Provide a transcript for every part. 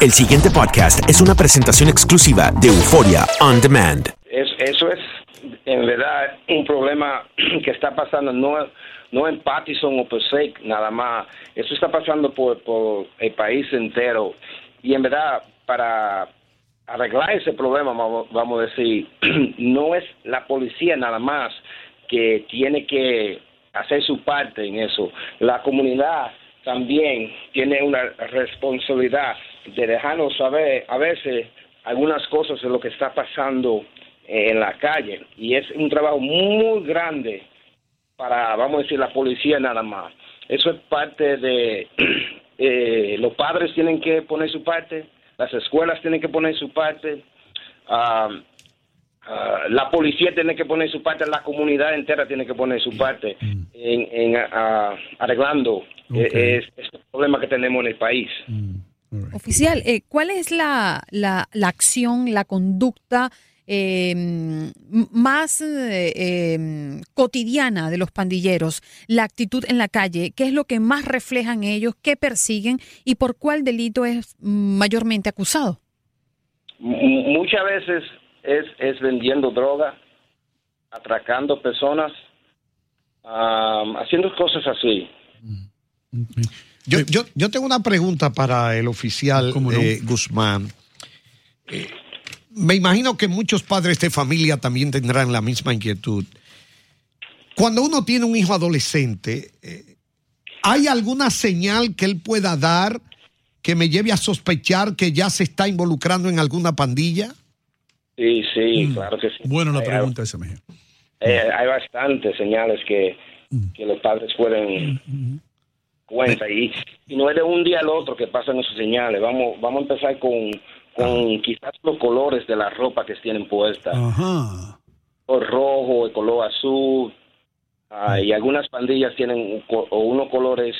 El siguiente podcast es una presentación exclusiva de Euforia On Demand. eso es, en verdad, un problema que está pasando no, no en Pattison o Passaic nada más. Eso está pasando por, por el país entero. Y en verdad, para arreglar ese problema, vamos a decir, no es la policía nada más que tiene que hacer su parte en eso. La comunidad también tiene una responsabilidad de dejarnos saber a veces algunas cosas de lo que está pasando en la calle. Y es un trabajo muy grande para, vamos a decir, la policía nada más. Eso es parte de... Eh, los padres tienen que poner su parte, las escuelas tienen que poner su parte, ah, la policía tiene que poner su parte, la comunidad entera tiene que poner su parte mm. en, ah, arreglando eh, este problema que tenemos en el país. Mm. Oficial, eh, ¿cuál es la, la, la, acción, la conducta em, más em, cotidiana de los pandilleros? La actitud en la calle, ¿qué es lo que más reflejan ellos? ¿Qué persiguen? ¿Y por cuál delito es mayormente acusado? muchas veces es, es vendiendo droga, atracando personas, haciendo cosas así. Yo, yo, yo, tengo una pregunta para el oficial eh, Guzmán. Eh, me imagino que muchos padres de familia también tendrán la misma inquietud. Cuando uno tiene un hijo adolescente, eh, ¿hay alguna señal que él pueda dar que me lleve a sospechar que ya se está involucrando en alguna pandilla? Sí, sí, mm. claro que sí. Bueno, la pregunta esa, mejor. hay bastantes señales que, mm. que los padres pueden mm, cuenta y, no es de un día al otro que pasan esos señales. Vamos, vamos a empezar con, con quizás los colores de la ropa que tienen puesta. Ajá. El rojo, el color azul. Ah, y algunas pandillas tienen unos colores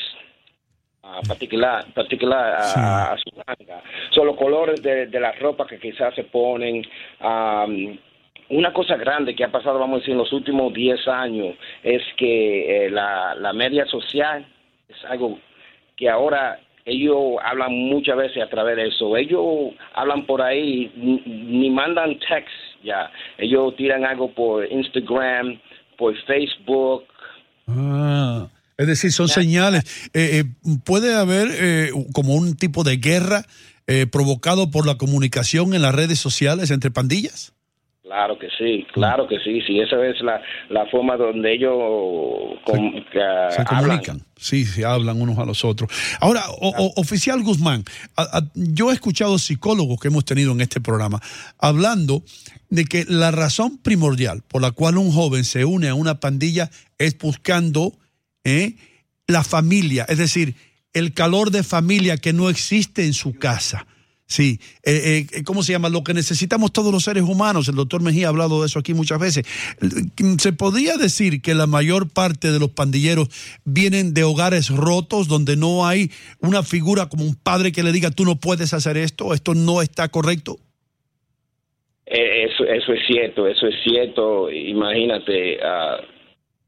particular, particular a, su manga. Son los colores de, de, la ropa que quizás se ponen. una cosa grande que ha pasado, vamos a decir, en los últimos 10 años es que eh, la, la media social es algo que ahora ellos hablan muchas veces a través de eso. Ellos hablan por ahí, ni mandan text ya. Ellos tiran algo por Instagram, por Facebook. Ah, es decir, son señales. Eh, eh, ¿Puede haber eh, como un tipo de guerra provocado por la comunicación en las redes sociales entre pandillas? Claro que sí, claro que sí, sí, esa es la, la forma donde ellos se, comunican, sí, se hablan unos a los otros. Ahora, oficial Guzmán, yo he escuchado psicólogos que hemos tenido en este programa hablando de que la razón primordial por la cual un joven se une a una pandilla es buscando ¿eh? la familia, es decir, el calor de familia que no existe en su casa. Sí, eh, eh, ¿cómo se llama? Lo que necesitamos todos los seres humanos. El doctor Mejía ha hablado de eso aquí muchas veces. ¿Se podría decir que la mayor parte de los pandilleros vienen de hogares rotos donde no hay una figura como un padre que le diga tú no puedes hacer esto, esto no está correcto? Eh, eso, eso es cierto, eso es cierto. Imagínate, uh,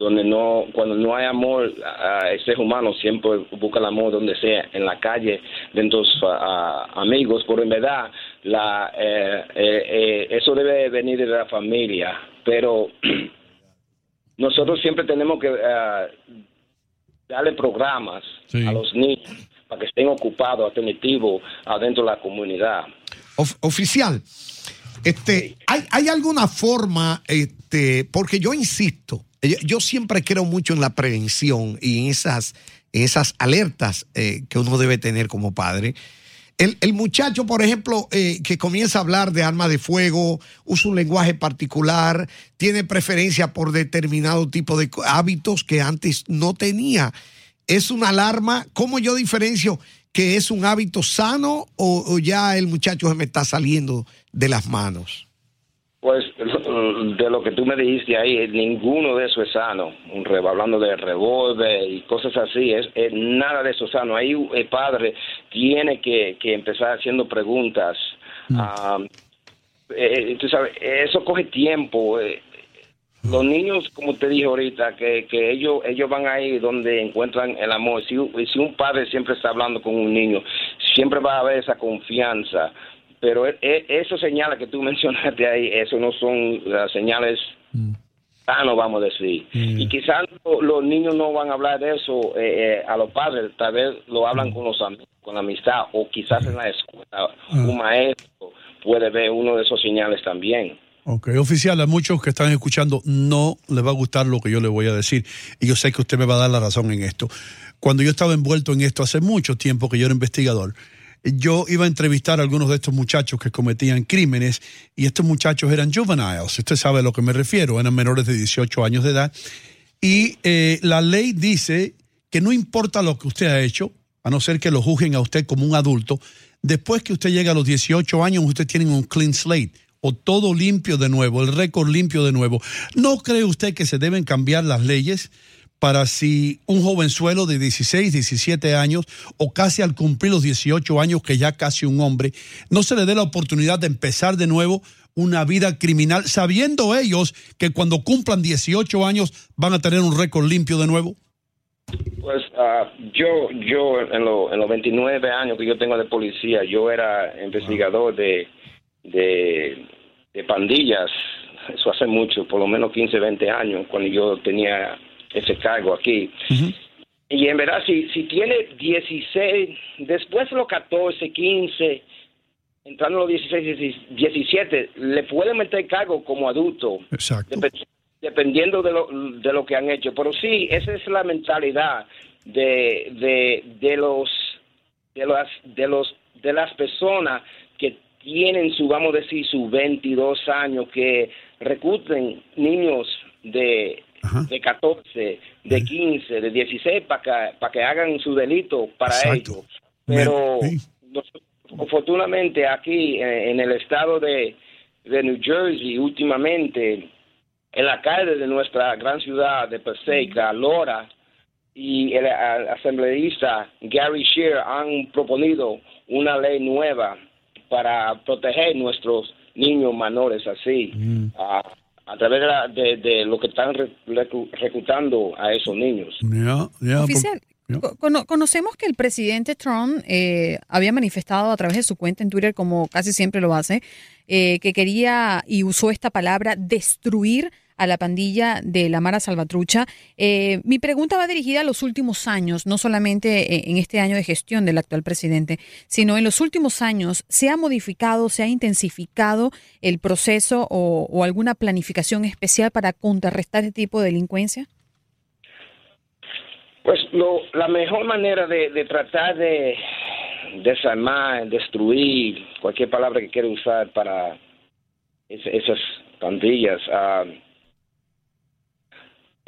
donde no, cuando no hay amor a, ese humano siempre busca el amor donde sea, en la calle, dentro de sus amigos, pero en verdad la, eh, eh, eh, eso debe venir de la familia, pero nosotros siempre tenemos que darle programas a los niños para que estén ocupados, atentivos adentro de la comunidad. oficial, este, ¿hay, ¿hay alguna forma, este, porque yo insisto, yo siempre creo mucho en la prevención y en esas, esas alertas eh, que uno debe tener como padre. El, muchacho, por ejemplo, eh, que comienza a hablar de arma de fuego, usa un lenguaje particular, tiene preferencia por determinado tipo de hábitos que antes no tenía. ¿Es una alarma? ¿Cómo yo diferencio que es un hábito sano o ya el muchacho se me está saliendo de las manos? Pues de lo que tú me dijiste ahí, ninguno de eso es sano. Un hablando de revólver y cosas así, es, nada de eso es sano. Ahí el padre tiene que, que empezar haciendo preguntas. Mm. Eh, tú sabes, eso coge tiempo. Eh, los niños, como te dije ahorita, que, que ellos ellos van ahí donde encuentran el amor. Si, si un padre siempre está hablando con un niño, siempre va a haber esa confianza. Pero e, e, esos señales que tú mencionaste ahí, eso no son las señales mm. sanos, vamos a decir. Mm. Y quizás los niños no van a hablar de eso eh, eh, a los padres, tal vez lo hablan mm. con los amigos, con la amistad, o quizás en la escuela ah. un maestro puede ver uno de esos señales también. Ok, oficial, a muchos que están escuchando no les va a gustar lo que yo le voy a decir y yo sé que usted me va a dar la razón en esto. Cuando yo estaba envuelto en esto hace mucho tiempo que yo era investigador, yo iba a entrevistar a algunos de estos muchachos que cometían crímenes y estos muchachos eran juveniles, usted sabe a lo que me refiero, eran menores de 18 años de edad y eh, la ley dice que no importa lo que usted ha hecho, a no ser que lo juzguen a usted como un adulto, después que usted llega a los 18 años usted tiene un clean slate o todo limpio de nuevo, el récord limpio de nuevo. ¿No cree usted que se deben cambiar las leyes para si un jovenzuelo de 16, 17 años o casi al cumplir los 18 años, que ya casi un hombre, no se le dé la oportunidad de empezar de nuevo una vida criminal, sabiendo ellos que cuando cumplan 18 años van a tener un récord limpio de nuevo? Pues ah, yo, yo en, en los 29 años que yo tengo de policía, yo era investigador de de, pandillas, eso hace mucho, por lo menos 15, 20 años, cuando yo tenía ese cargo aquí. Y en verdad, si, si tiene 16, después de los 14, 15, entrando a los 16, 17, le puede meter cargo como adulto. dependiendo de lo, de lo que han hecho. Pero sí, esa es la mentalidad de, de, de los de las de los de las personas que tienen su, vamos a decir, sus 22 años, que recluten niños de, de 14, de 15, de 16 para que, para que hagan su delito para ellos. Pero afortunadamente aquí en, el estado de, de New Jersey, últimamente, el alcalde de nuestra gran ciudad de Passaic, Lora, y el, asambleísta Gary Shear han proponido una ley nueva para proteger nuestros niños menores así, mm. A, través de, lo que están reclutando a esos niños. Oficial, conocemos que el presidente Trump eh, había manifestado a través de su cuenta en Twitter, como casi siempre lo hace, eh, que quería y usó esta palabra destruir a la pandilla de la Mara Salvatrucha. Eh, mi pregunta va dirigida a los últimos años, no solamente en este año de gestión del actual presidente, sino en los últimos años, ¿se ha modificado, se ha intensificado el proceso o, alguna planificación especial para contrarrestar este tipo de delincuencia? Pues la mejor manera de, tratar de desarmar, destruir, cualquier palabra que quiera usar para esas pandillas, ah,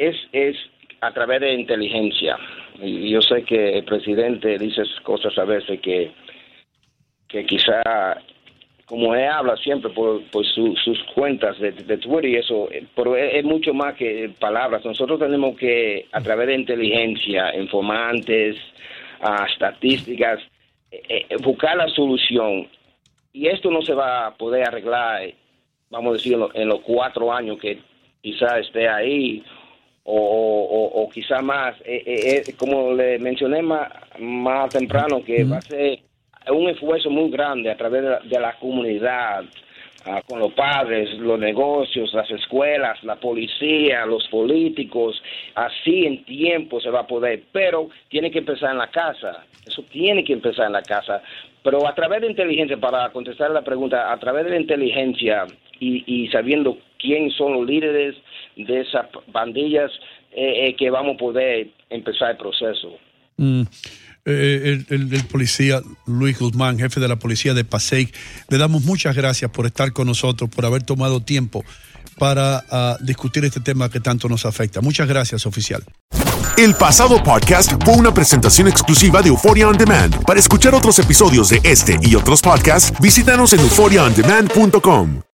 es, es a través de inteligencia. Y yo sé que el presidente dice cosas a veces que, que quizá, como él habla siempre por, por sus cuentas de, Twitter y eso, pero es, mucho más que palabras. Nosotros tenemos que, a través de inteligencia, informantes, a estadísticas, eh, eh, buscar la solución. Y esto no se va a poder arreglar, vamos a decir, en los cuatro años que quizá esté ahí o, o, quizá más, eh, eh, eh, como le mencioné más, más temprano, que va a ser un esfuerzo muy grande a través de la, comunidad, ah, con los padres, los negocios, las escuelas, la policía, los políticos, así en tiempo se va a poder, pero tiene que empezar en la casa, eso tiene que empezar en la casa, pero a través de inteligencia, para contestar la pregunta, a través de la inteligencia y, y sabiendo quién son los líderes, de esas bandillas eh, eh, que vamos a poder empezar el proceso. Mm. Eh, el, policía Luis Guzmán, jefe de la policía de Pasey, le damos muchas gracias por estar con nosotros, por haber tomado tiempo para ah, discutir este tema que tanto nos afecta. Muchas gracias, oficial. El pasado podcast fue una presentación exclusiva de Euphoria On Demand. Para escuchar otros episodios de este y otros podcasts, visítanos en euphoriaondemand.com.